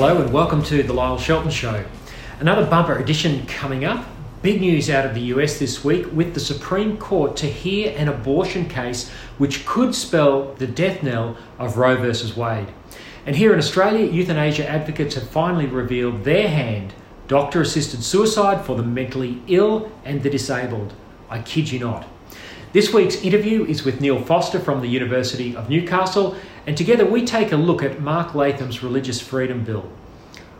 Hello and welcome to the Lyle Shelton Show. Another bumper edition coming up. Big news out of the US this week with the Supreme Court to hear an abortion case which could spell the death knell of Roe versus Wade. And here in Australia, euthanasia advocates have finally revealed their hand doctor assisted suicide for the mentally ill and the disabled. I kid you not. This week's interview is with Neil Foster from the University of Newcastle, and together we take a look at Mark Latham's Religious Freedom Bill.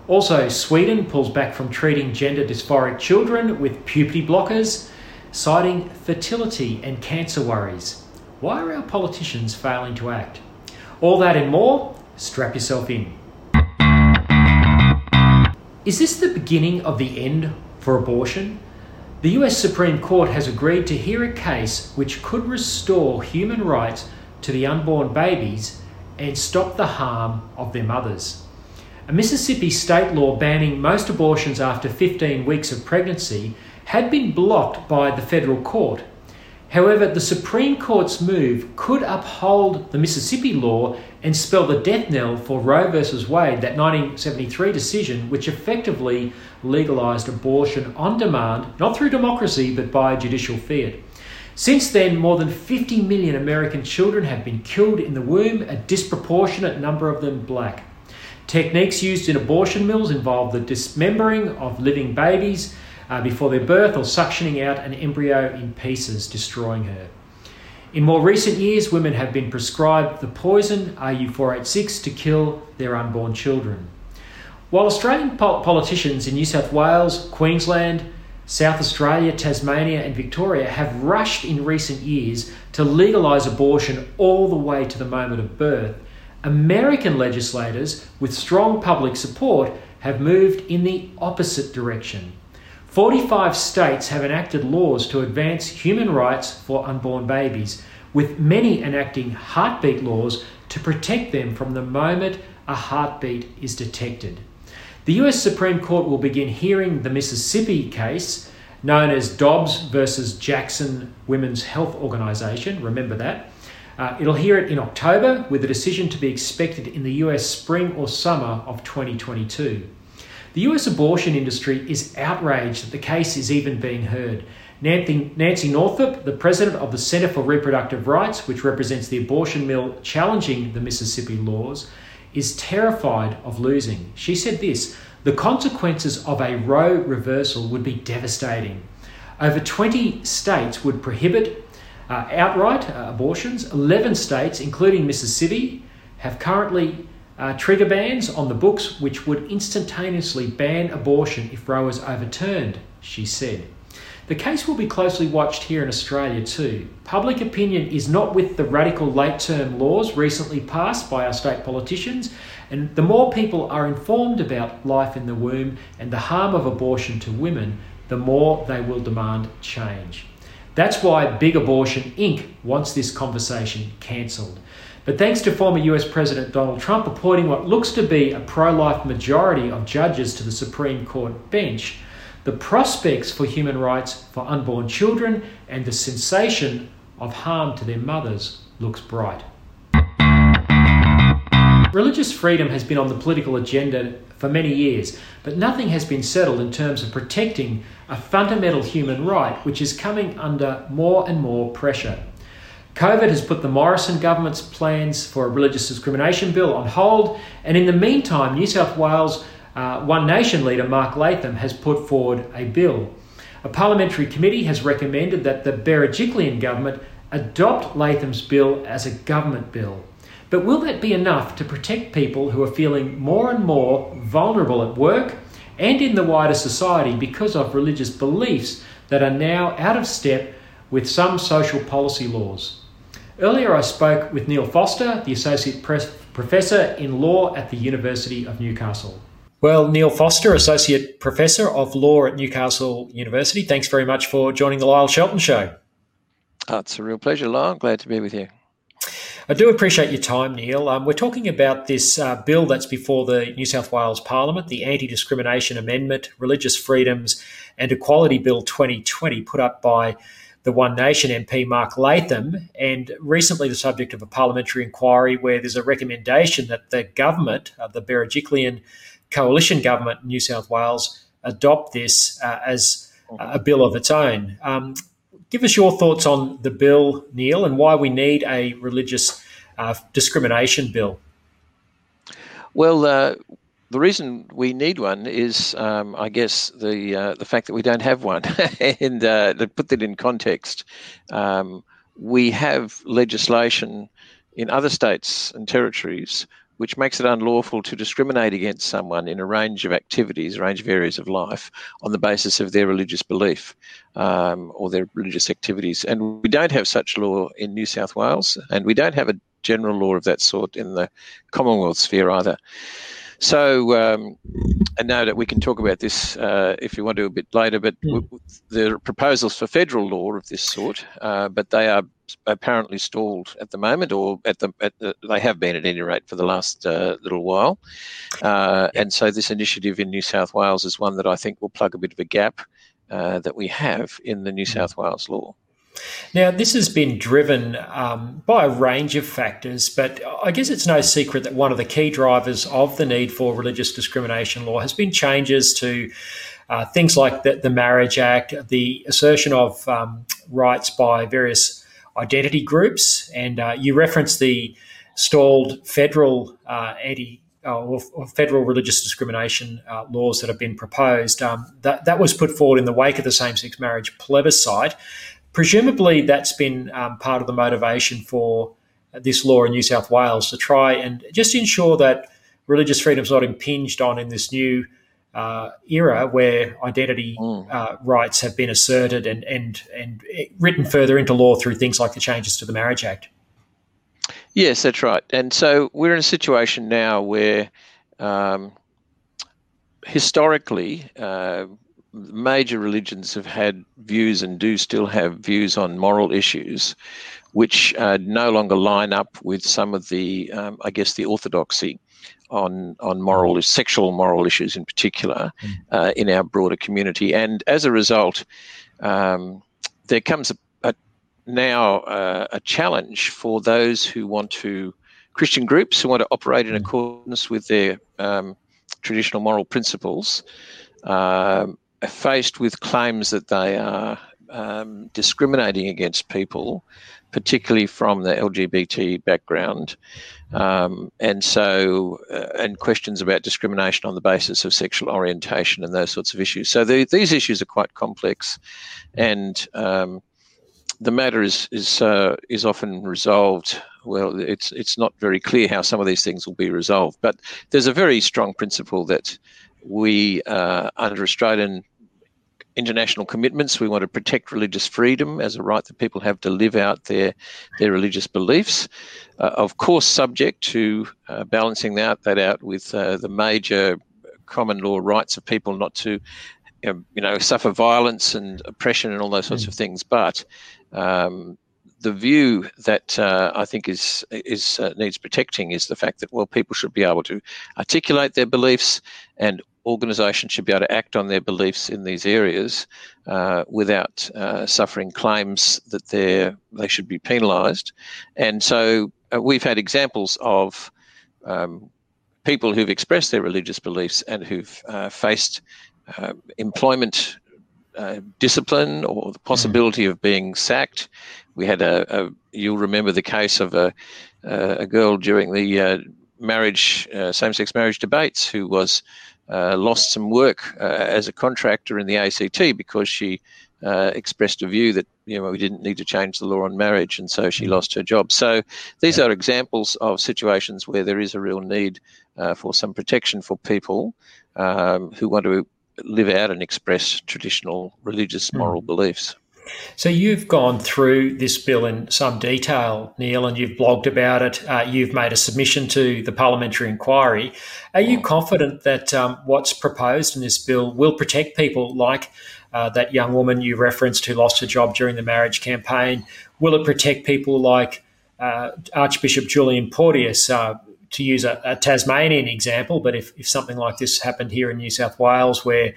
Also, Sweden pulls back from treating gender dysphoric children with puberty blockers, citing fertility and cancer worries. Why are our politicians failing to act? All that and more, strap yourself in. Is this the beginning of the end for abortion? The US Supreme Court has agreed to hear a case which could restore human rights to the unborn babies and stop the harm of their mothers. A Mississippi state law banning most abortions after 15 weeks of pregnancy had been blocked by the federal court However, the Supreme Court's move could uphold the Mississippi law and spell the death knell for Roe v. Wade, that 1973 decision, which effectively legalised abortion on demand, not through democracy, but by judicial fiat. Since then, more than 50 million American children have been killed in the womb, a disproportionate number of them black. Techniques used in abortion mills involve the dismembering of living babies uh, before their birth or suctioning out an embryo in pieces, destroying her. In more recent years, women have been prescribed the poison RU486 to kill their unborn children. While Australian politicians in New South Wales, Queensland, South Australia, Tasmania, and Victoria have rushed in recent years to legalise abortion all the way to the moment of birth, American legislators, with strong public support, have moved in the opposite direction. 45 states have enacted laws to advance human rights for unborn babies, with many enacting heartbeat laws to protect them from the moment a heartbeat is detected. The US Supreme Court will begin hearing the Mississippi case, known as Dobbs versus Jackson Women's Health Organization. Remember that. Uh, it'll hear it in October, with a decision to be expected in the US spring or summer of 2022. The US abortion industry is outraged that the case is even being heard. Nancy Northup, the president of the Center for Reproductive Rights, which represents the abortion mill challenging the Mississippi laws, is terrified of losing. She said this The consequences of a Roe reversal would be devastating. Over 20 states would prohibit uh, outright uh, abortions. 11 states, including Mississippi, have currently uh, trigger bans on the books which would instantaneously ban abortion if Roe is overturned, she said. The case will be closely watched here in Australia too. Public opinion is not with the radical late term laws recently passed by our state politicians, and the more people are informed about life in the womb and the harm of abortion to women, the more they will demand change. That's why Big Abortion Inc. wants this conversation cancelled. But thanks to former US President Donald Trump appointing what looks to be a pro life majority of judges to the Supreme Court bench, the prospects for human rights for unborn children and the cessation of harm to their mothers looks bright. Religious freedom has been on the political agenda for many years, but nothing has been settled in terms of protecting a fundamental human right which is coming under more and more pressure. COVID has put the Morrison government's plans for a religious discrimination bill on hold, and in the meantime, New South Wales uh, One Nation leader Mark Latham has put forward a bill. A parliamentary committee has recommended that the Berejiklian government adopt Latham's bill as a government bill. But will that be enough to protect people who are feeling more and more vulnerable at work and in the wider society because of religious beliefs that are now out of step with some social policy laws? Earlier, I spoke with Neil Foster, the Associate Professor in Law at the University of Newcastle. Well, Neil Foster, Associate Professor of Law at Newcastle University, thanks very much for joining the Lyle Shelton Show. Oh, it's a real pleasure, Lyle. Glad to be with you. I do appreciate your time, Neil. Um, we're talking about this uh, bill that's before the New South Wales Parliament, the Anti Discrimination Amendment, Religious Freedoms and Equality Bill 2020, put up by the One Nation MP Mark Latham, and recently the subject of a parliamentary inquiry where there's a recommendation that the government, uh, the Berejiklian coalition government in New South Wales adopt this uh, as a bill of its own. Um, give us your thoughts on the bill, Neil, and why we need a religious uh, discrimination bill. Well, uh, the reason we need one is, um, I guess, the uh, the fact that we don't have one. and uh, to put that in context, um, we have legislation in other states and territories which makes it unlawful to discriminate against someone in a range of activities, a range of areas of life, on the basis of their religious belief um, or their religious activities. And we don't have such law in New South Wales, and we don't have a general law of that sort in the Commonwealth sphere either. So, um, and now that we can talk about this uh, if you want to a bit later, but mm. w- there are proposals for federal law of this sort, uh, but they are apparently stalled at the moment, or at the, at the they have been at any rate for the last uh, little while. Uh, and so, this initiative in New South Wales is one that I think will plug a bit of a gap uh, that we have in the New hmm. South Wales law. Now, this has been driven um, by a range of factors, but I guess it's no secret that one of the key drivers of the need for religious discrimination law has been changes to uh, things like the, the, Marriage Act, the assertion of um, rights by various identity groups, and uh, you referenced the stalled federal uh, anti uh, or, or, federal religious discrimination uh, laws that have been proposed. Um, that, that was put forward in the wake of the same sex marriage plebiscite. Presumably, that's been um, part of the motivation for this law in New South Wales to try and just ensure that religious freedom is not impinged on in this new uh, era where identity mm. uh, rights have been asserted and, and, and written further into law through things like the changes to the Marriage Act. Yes, that's right. And so we're in a situation now where um, historically, uh, major religions have had views and do still have views on moral issues, which uh, no longer line up with some of the, um, I guess, the orthodoxy on on moral sexual moral issues in particular mm. uh, in our broader community, and as a result, um, there comes a, a now uh, a challenge for those who want to Christian groups who want to operate in mm. accordance with their um, traditional moral principles. Um, faced with claims that they are um, discriminating against people, particularly from the LGBT background, um, and so uh, and questions about discrimination on the basis of sexual orientation and those sorts of issues. So the, these issues are quite complex, and um, the matter is is uh, is often resolved. Well, it's it's not very clear how some of these things will be resolved, but there's a very strong principle that we, uh, under Australian international commitments. We want to protect religious freedom as a right that people have to live out their their religious beliefs. Uh, of course, subject to uh, balancing that that out with uh, the major common law rights of people not to, you know, suffer violence and oppression and all those sorts mm. of things. But um, the view that uh, I think is is uh, needs protecting is the fact that well people should be able to articulate their beliefs and organisations should be able to act on their beliefs in these areas uh, without uh, suffering claims that they they should be penalised. And so uh, we've had examples of um, people who've expressed their religious beliefs and who've uh, faced uh, employment uh, discipline or the possibility of being sacked. We had a, a, you'll remember the case of a, a girl during the marriage, same-sex marriage debates who was lost some work uh, as a contractor in the ACT because she uh, expressed a view that you know we didn't need to change the law on marriage, and so she mm. lost her job. So these yeah. are examples of situations where there is a real need uh, for some protection for people um, who want to live out and express traditional religious mm. moral mm. beliefs. So you've gone through this bill in some detail, Neil, and you've blogged about it. Uh, you've made a submission to the parliamentary inquiry. Are you confident that um, what's proposed in this bill will protect people like uh, that young woman you referenced who lost her job during the marriage campaign? Will it protect people like uh, Archbishop Julian Porteous? Uh, to use a, a Tasmanian example, but if, if something like this happened here in New South Wales, where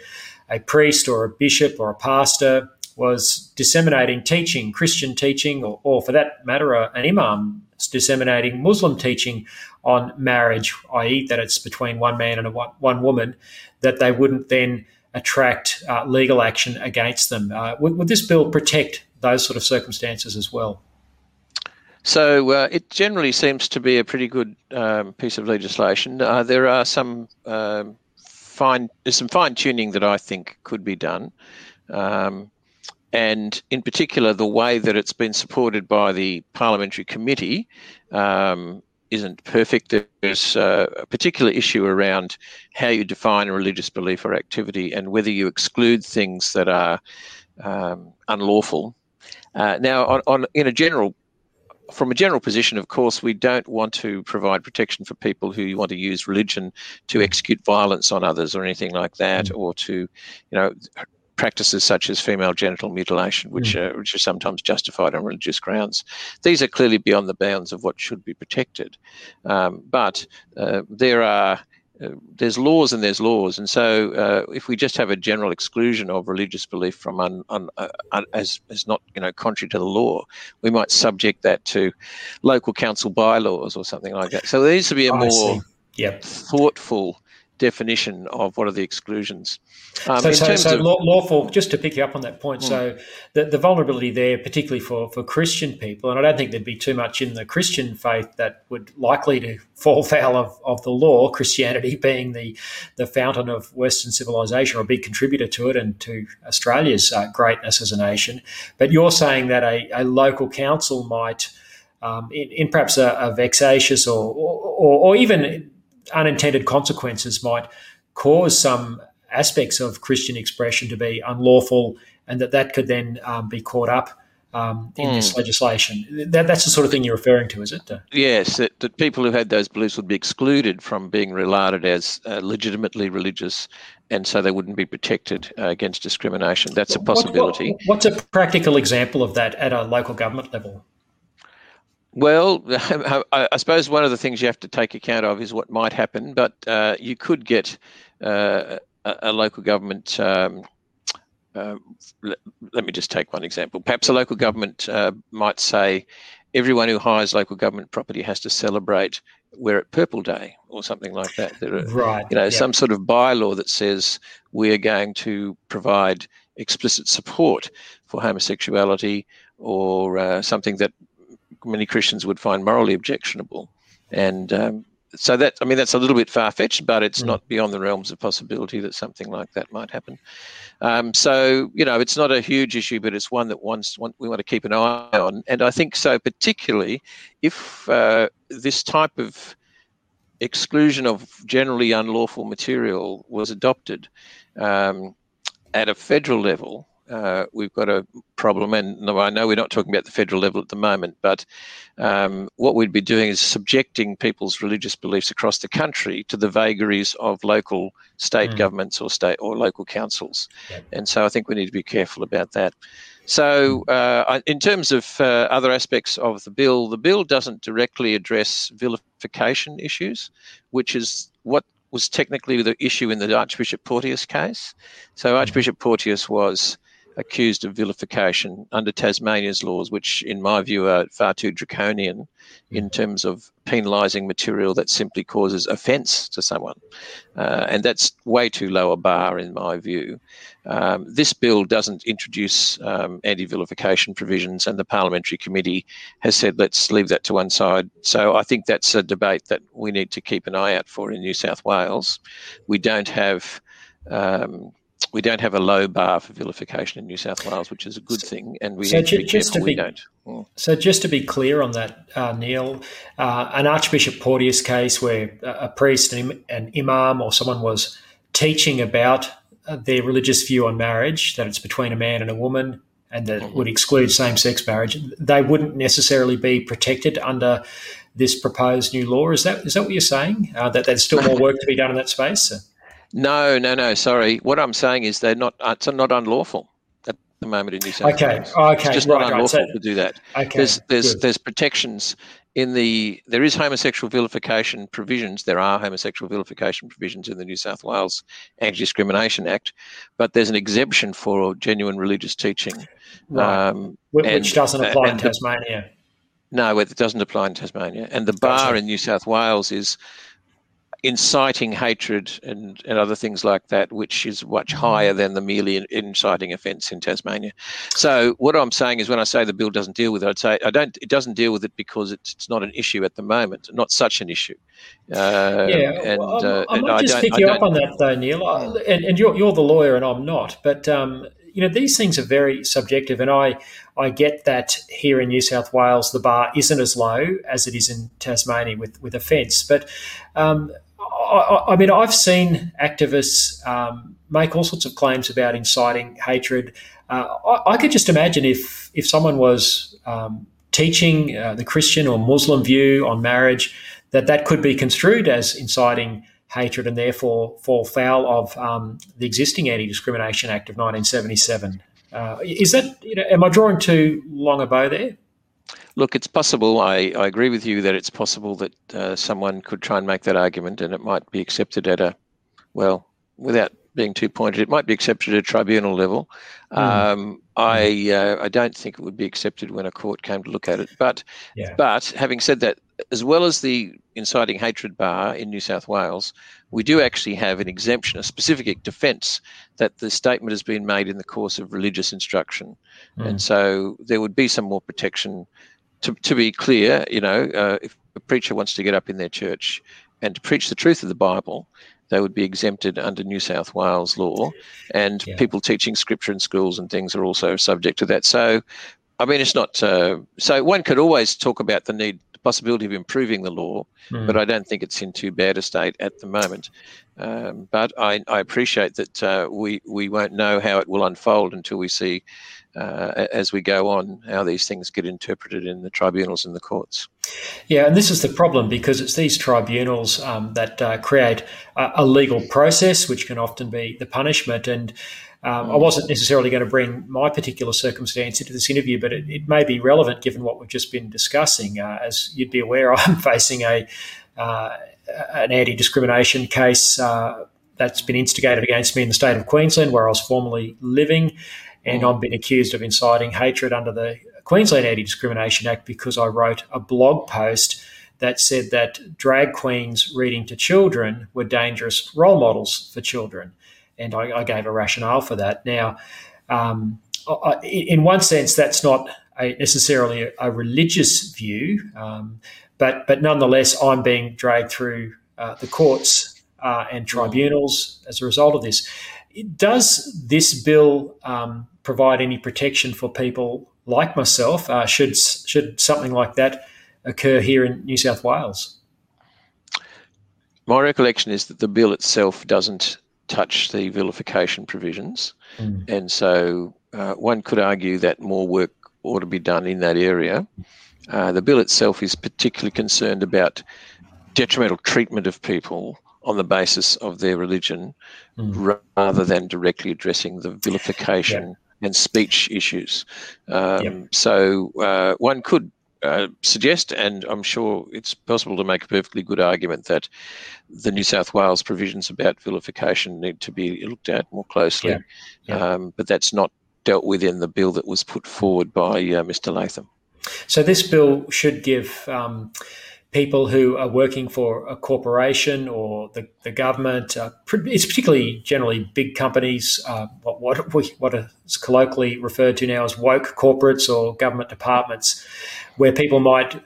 a priest or a bishop or a pastor was disseminating teaching, Christian teaching, or, or for that matter, an imam disseminating Muslim teaching on marriage, i.e., that it's between one man and one, one woman, that they wouldn't then attract uh, legal action against them. Uh, would, would, this bill protect those sort of circumstances as well? So uh, it generally seems to be a pretty good um, piece of legislation. Uh, there are some um, fine, there's some fine tuning that I think could be done. Um, and in particular, the way that it's been supported by the parliamentary committee um, isn't perfect. There's uh, a particular issue around how you define a religious belief or activity and whether you exclude things that are um, unlawful. Uh, now, on, on, in a general, from a general position, of course, we don't want to provide protection for people who want to use religion to execute violence on others or anything like that, mm. or to, you know, practices such as female genital mutilation, which, mm. are, which are sometimes justified on religious grounds. These are clearly beyond the bounds of what should be protected. Um, but uh, there are uh, there's laws and there's laws, and so uh, if we just have a general exclusion of religious belief from un, un, uh, un, as as not you know contrary to the law, we might subject that to local council bylaws or something like that. So there needs to be a more yep. thoughtful definition of what are the exclusions. Um, so, so, so of, lawful, just to pick you up on that point, mm. so the, the vulnerability there, particularly for, for Christian people, and I don't think there'd be too much in the Christian faith that would likely to fall foul of, of the law, Christianity being the, the fountain of Western civilization or a big contributor to it and to Australia's uh, greatness as a nation. But you're saying that a, a local council might, um, in, in, perhaps a, a vexatious or, or, or even unintended consequences might cause some aspects of Christian expression to be unlawful, and that that could then um, be caught up um, in mm. this hmm. legislation. That, that's the sort of thing you're referring to, is it? Yes, that, that, people who had those beliefs would be excluded from being regarded as uh, legitimately religious, and so they wouldn't be protected uh, against discrimination. That's a possibility. What, what, what's a practical example of that at a local government level? Well, I suppose one of the things you have to take account of is what might happen, but uh, you could get uh, a, a, local government. Um, uh, let, let, me just take one example. Perhaps a local government uh, might say everyone who hires local government property has to celebrate Wear It Purple Day or something like that. Are, right. You know, some sort of bylaw that says we are going to provide explicit support for homosexuality or uh, something that many Christians would find morally objectionable. And um, so that I mean that's a little bit far fetched, but it's mm. not beyond the realms of possibility that something like that might happen. Um, so you know, it's not a huge issue, but it's one that wants, we want to keep an eye on. And I think so, particularly if uh, this type of exclusion of generally unlawful material was adopted um, at a federal level uh, we've got a problem. And I know we're not talking about the federal level at the moment, but um, what we'd be doing is subjecting people's religious beliefs across the country to the vagaries of local state mm. governments or state or local councils. And so I think we need to be careful about that. So, uh, in terms of uh, other aspects of the bill, the bill doesn't directly address vilification issues, which is what was technically the issue in the Archbishop Porteous case. So, mm. Archbishop Porteous was accused of vilification under Tasmania's laws, which, in my view, are far too draconian in terms of penalising material that simply causes offence to someone. Uh, and that's way too low a bar, in my view. Um, this bill doesn't introduce um, anti vilification provisions, and the Parliamentary Committee has said let's leave that to one side. So I think that's a debate that we need to keep an eye out for in New South Wales. We don't have um, we don't have a low bar for vilification in New South Wales, which is a good thing, and we so ju- to just to be, don't. Mm. So just to be clear on that, uh, Neil, uh, an Archbishop Porteous case where a priest, an, an imam, or someone was teaching about uh, their religious view on marriage, that it's between a man and a woman, and that mm-hmm. would exclude same-sex marriage, they wouldn't necessarily be protected under this proposed new law. Is that is that what you're saying? Uh, that there's still more work to be done in that space? No, no, no. Sorry. What I'm saying is they're not. It's not unlawful at the moment in New South okay. Wales. Okay. Okay. It's just right, not unlawful right. to do that. Okay. There's there's Good. there's protections in the there is homosexual vilification provisions. There are homosexual vilification provisions in the New South Wales Anti-Discrimination Act, but there's an exemption for genuine religious teaching, right. um, which, and, doesn't apply in Tasmania. No, it doesn't apply in Tasmania. And the bar gotcha. in New South Wales is inciting hatred and, and other things like that, which is much mm-hmm. higher than the merely inciting offence in Tasmania. So what I'm saying is, when I say the bill doesn't deal with it, I'd say I don't. It doesn't deal with it because it's, it's not an issue at the moment, not such an issue. Uh, yeah, and, well, uh, I might just pick you up on that though, Neil. I, and, and you're, you're the lawyer, and I'm not. But um, you know, these things are very subjective, and I I get that here in New South Wales the bar isn't as low as it is in Tasmania with with offence, but um, I, I, mean, I've seen activists um, make all sorts of claims about inciting hatred. Uh, I, I, could just imagine if if someone was um, teaching uh, the Christian or Muslim view on marriage, that that could be construed as inciting hatred and therefore fall foul of um, the existing Anti Discrimination Act of 1977. Uh, is that, you know, am I drawing too long a bow there? Look, it's possible. I, I agree with you that it's possible that uh, someone could try and make that argument and it might be accepted at a, well, without being too pointed, it might be accepted at a tribunal level. Mm. Um, I uh, I don't think it would be accepted when a court came to look at it. But yeah. but having said that, as well as the inciting hatred bar in New South Wales, we do actually have an exemption, a specific defence that the statement has been made in the course of religious instruction, mm. and so there would be some more protection to, to be clear, you know, uh, if a preacher wants to get up in their church and to preach the truth of the Bible, they would be exempted under New South Wales law. And yeah. people teaching scripture in schools and things are also subject to that. So, I mean, it's not. Uh, so one could always talk about the need, the possibility of improving the law, mm. but I don't think it's in too bad a state at the moment. Um, but I, I, appreciate that uh, we we won't know how it will unfold until we see uh, as we go on, how these things get interpreted in the tribunals and the courts. Yeah, and this is the problem because it's these tribunals um, that uh, create a, a, legal process, which can often be the punishment. And um, I wasn't necessarily going to bring my particular circumstance into this interview, but it, it may be relevant given what we've just been discussing. Uh, as you'd be aware, I'm facing a uh, an anti discrimination case uh, that's been instigated against me in the state of Queensland, where I was formerly living and mm. I've been accused of inciting hatred under the Queensland Anti Discrimination Act because I wrote a blog post that said that drag queens reading to children were dangerous role models for children. And I, I gave a rationale for that. Now, um, I, in one sense, that's not a, necessarily a, religious view, um, but, but nonetheless, I'm being dragged through uh, the courts uh, and mm. tribunals as a result of this. Does this bill um, provide any protection for people like myself uh, should should something like that occur here in New South Wales? My recollection is that the bill itself doesn't touch the vilification provisions, mm. and so uh, one could argue that more work ought to be done in that area. Uh, the bill itself is particularly concerned about detrimental treatment of people on the basis of their religion mm. rather than directly addressing the vilification yeah and speech issues. Um. So uh, one could uh, suggest, and I'm sure it's possible to make a perfectly good argument that the New South Wales provisions about vilification need to be looked at more closely. Yeah. Um, but that's not dealt with in the bill that was put forward by uh, Mr. Latham. So this bill should give um, people who are working for a corporation or the, the government. Uh, it's particularly generally big companies, uh, what, what, we, what is colloquially referred to now as woke corporates or government departments, where people might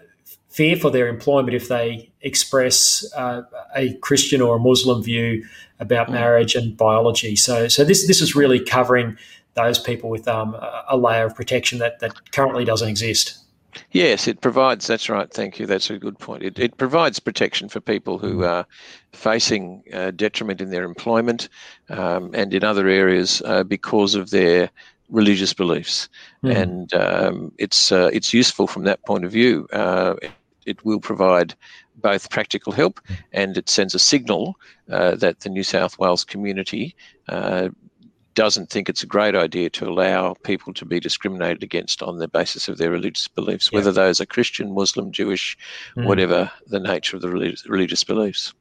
fear for their employment if they express uh, a Christian or a Muslim view about mm. marriage and biology. So, so this this is really covering those people with um, a layer of protection that, that currently doesn't exist. Yes, it provides. That's right. Thank you. That's a good point. It, it provides protection for people who mm. are facing uh, detriment in their employment um, and in other areas uh, because of their religious beliefs, mm. and um, it's uh, it's useful from that point of view. Uh, it, it, will provide both practical help mm. and it sends a signal uh, that the New South Wales community uh, doesn't think it's a great idea to allow people to be discriminated against on the basis of their religious beliefs, yeah. whether those are Christian, Muslim, Jewish, mm. whatever the nature of the religious, religious beliefs.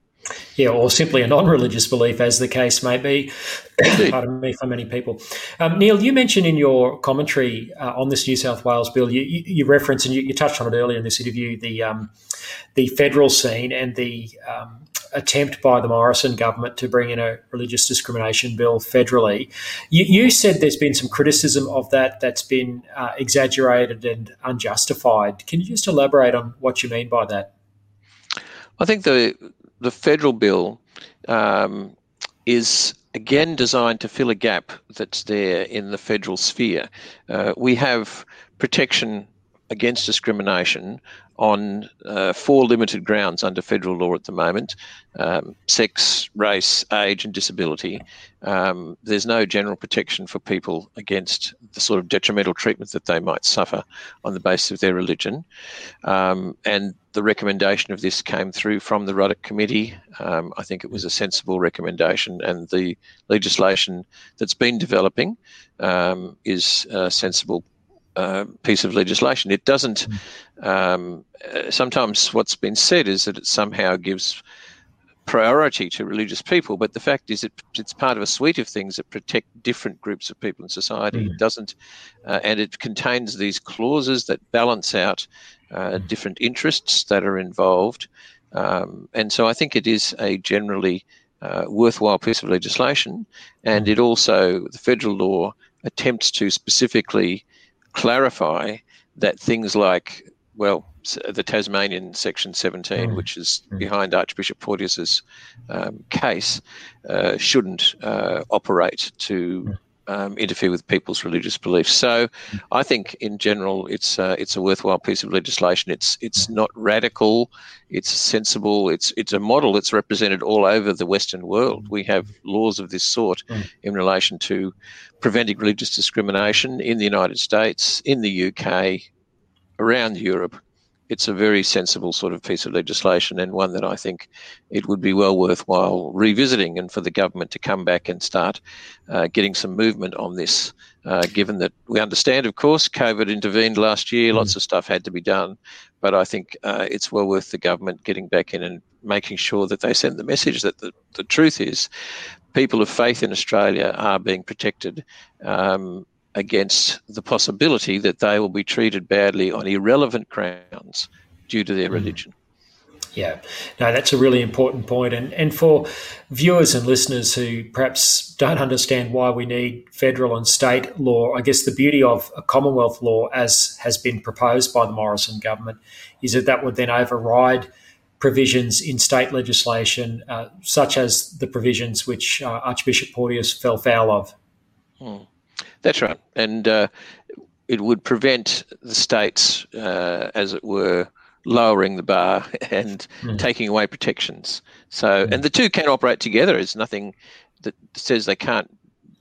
Yeah, or simply a non-religious belief, as the case may be. pardon me, for many people. Um, Neil, you mentioned in your commentary uh, on this New South Wales bill, you, you, you referenced and you, you, touched on it earlier in this interview, the um, the federal scene and the um, attempt by the Morrison government to bring in a religious discrimination bill federally. You, you said there's been some criticism of that that's been uh, exaggerated and unjustified. Can you just elaborate on what you mean by that? I think the the federal bill um, is again designed to fill a gap that's there in the federal sphere. Uh, we have protection against discrimination on uh, four limited grounds under federal law at the moment um, sex, race, age, and disability. Um, there's no general protection for people against the sort of detrimental treatment that they might suffer on the basis of their religion. Um, and the recommendation of this came through from the Ruddock Committee. Um, I think it was a sensible recommendation, and the legislation that's been developing um, is sensible uh, piece of legislation. It doesn't. Um, uh, sometimes what's been said is that it somehow gives priority to religious people, but the fact is it, it's part of a suite of things that protect different groups of people in society. Mm. It doesn't, uh, and it contains these clauses that balance out uh, mm. different interests that are involved. Um, and so I think it is a generally uh, worthwhile piece of legislation, and it also the federal law attempts to specifically clarify that things like, well, the Tasmanian Section 17, mm. which is mm. behind Archbishop Porteous's um, case, uh, shouldn't uh, operate to mm. Um, interfere with people's religious beliefs. So. I think in general, it's uh, it's a worthwhile piece of legislation. It's it's not radical. It's sensible. It's it's a model that's represented all over the Western world. We have laws of this sort in relation to preventing religious discrimination in the United States, in the UK, around Europe. It's a very sensible sort of piece of legislation and one that I think it would be well worthwhile revisiting and for the government to come back and start uh, getting some movement on this. Uh, given that we understand, of course, COVID intervened last year, mm. lots of stuff had to be done, but I think uh, it's well worth the government getting back in and making sure that they send the message that the, the truth is people of faith in Australia are being protected um, against the possibility that they will be treated badly on irrelevant grounds due to their mm. religion. Yeah, no, that's a really important point. And, and for viewers and listeners who perhaps don't understand why we need federal and state law, I guess the beauty of a Commonwealth law, as has been proposed by the Morrison government, is that that would then override provisions in state legislation, uh, such as the provisions which uh, Archbishop Porteous fell foul of. Hmm. That's right. And uh, it would prevent the states, uh, as it were, lowering the bar and mm. taking away protections. So, mm. and the two can operate together. There's nothing that says they can't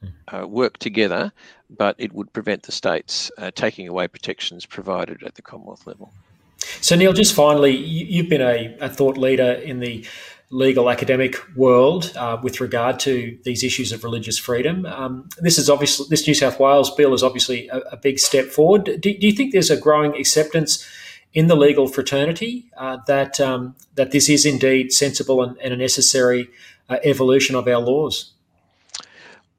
hmm. uh, work together, but it would prevent the states uh, taking away protections provided at the Commonwealth level. So, Neil, just finally, you've been a, a thought leader in the legal academic world uh, with regard to these issues of religious freedom. Um, this is obviously this New South Wales bill is obviously a, a big step forward. Do, do, you think there's a growing acceptance in the legal fraternity uh, that um, that this is indeed sensible and, and a necessary uh, evolution of our laws?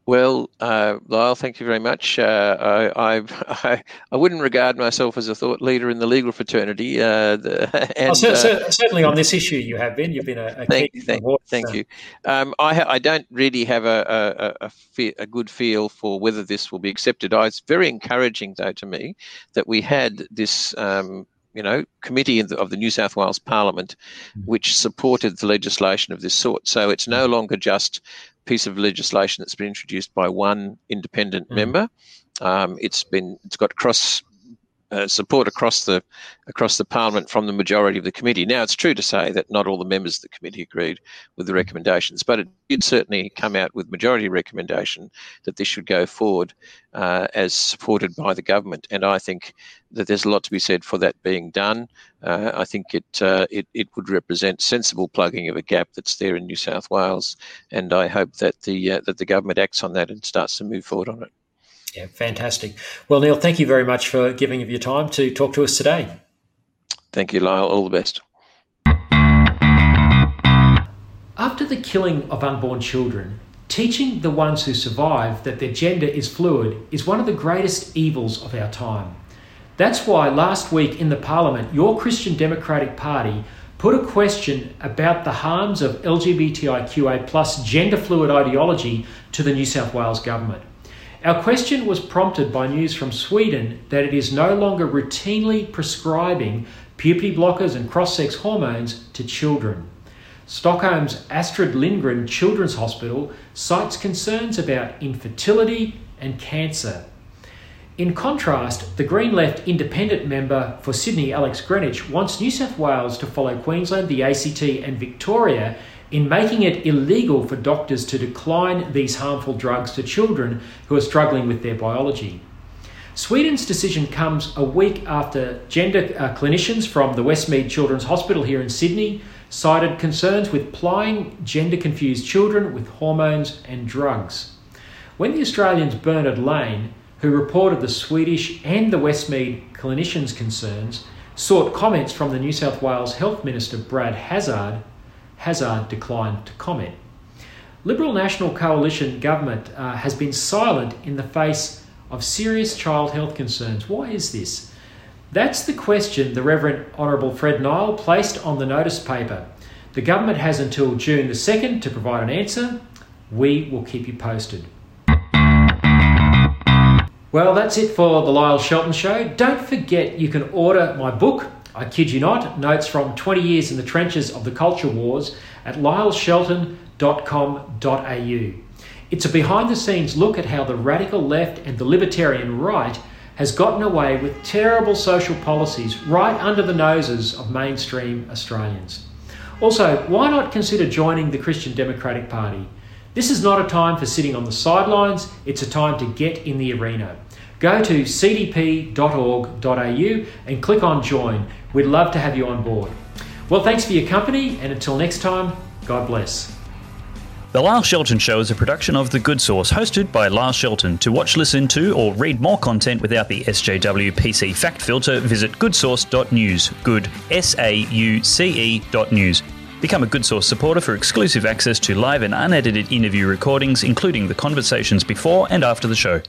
Well, uh, Lyle, thank you very much. Uh, I, I, I, wouldn't regard myself as a thought leader in the legal fraternity. Uh, the, and, oh, so, so, uh, certainly on this issue, you have been. You've been a, a thank, thank, thank you. Um, I, ha- I don't really have a, a, a, fe- a, good feel for whether this will be accepted. I, it's very encouraging, though, to me that we had this. Um, you know, committee of the, of the, New South Wales Parliament, mm. which supported the legislation of this sort. So it's no longer just piece of legislation that's been introduced by one independent mm. member. Um, it's been it's got cross uh, support across the across the parliament from the majority of the committee. Now, it's true to say that not all the members of the committee agreed with the mm. recommendations, but it did certainly come out with majority recommendation that this should go forward uh, as supported by the government. And I think that there's a lot to be said for that being done. Uh, I think it, uh, it it would represent sensible plugging of a gap that's there in New South Wales, and I hope that the uh, that the government acts on that and starts to move forward on it. Yeah, fantastic. Well, Neil, thank you very much for giving of your time to talk to us today. Thank you, Lyle. All the best. After the killing of unborn children, teaching the ones who survive that their gender is fluid is one of the greatest evils of our time. That's why last week in the Parliament, your Christian Democratic Party put a question about the harms of LGBTIQA plus gender fluid ideology to the New South Wales government. Our question was prompted by news from Sweden that it is no longer routinely prescribing puberty blockers and cross sex hormones to children. Stockholm's Astrid Lindgren Children's Hospital cites concerns about infertility and cancer in contrast, the Green Left independent member for Sydney, Alex Greenwich, wants New South Wales to follow Queensland, the ACT, and Victoria in making it illegal for doctors to decline these harmful drugs to children who are struggling with their biology. Sweden's decision comes a week after gender uh, clinicians from the Westmead Children's Hospital here in Sydney cited concerns with plying gender confused children with hormones and drugs. When the Australian's Bernard Lane who reported the Swedish and the Westmead clinicians' concerns, sought comments from the New South Wales Health Minister Brad Hazzard. Hazzard declined to comment. Liberal National Coalition government uh, has been silent in the face of serious child health concerns. Why is this? That's the question the Reverend Honourable Fred Nile placed on the notice paper. The government has until June the 2nd to provide an answer. We will keep you posted. Well, that's it for the Lyle Shelton Show. Don't forget you can order my book, I kid you not, Notes from 20 Years in the Trenches of the Culture Wars at lyleshelton.com.au. It's a behind the scenes look at how the radical left and the libertarian right has gotten away with terrible social policies right under the noses of mainstream Australians. Also, why not consider joining the Christian Democratic Party? This is not a time for sitting on the sidelines, it's a time to get in the arena. Go to cdp.org.au and click on join. We'd love to have you on board. Well, thanks for your company, and until next time, God bless. The Lyle Shelton Show is a production of The Good Sauce, hosted by Lyle Shelton. To watch, listen to, or read more content without the SJW PC fact filter, visit goodsauce.news. Good, S A U C E dot news. Become a Good Sauce supporter for exclusive access to live and unedited interview recordings, including the conversations before and after the show.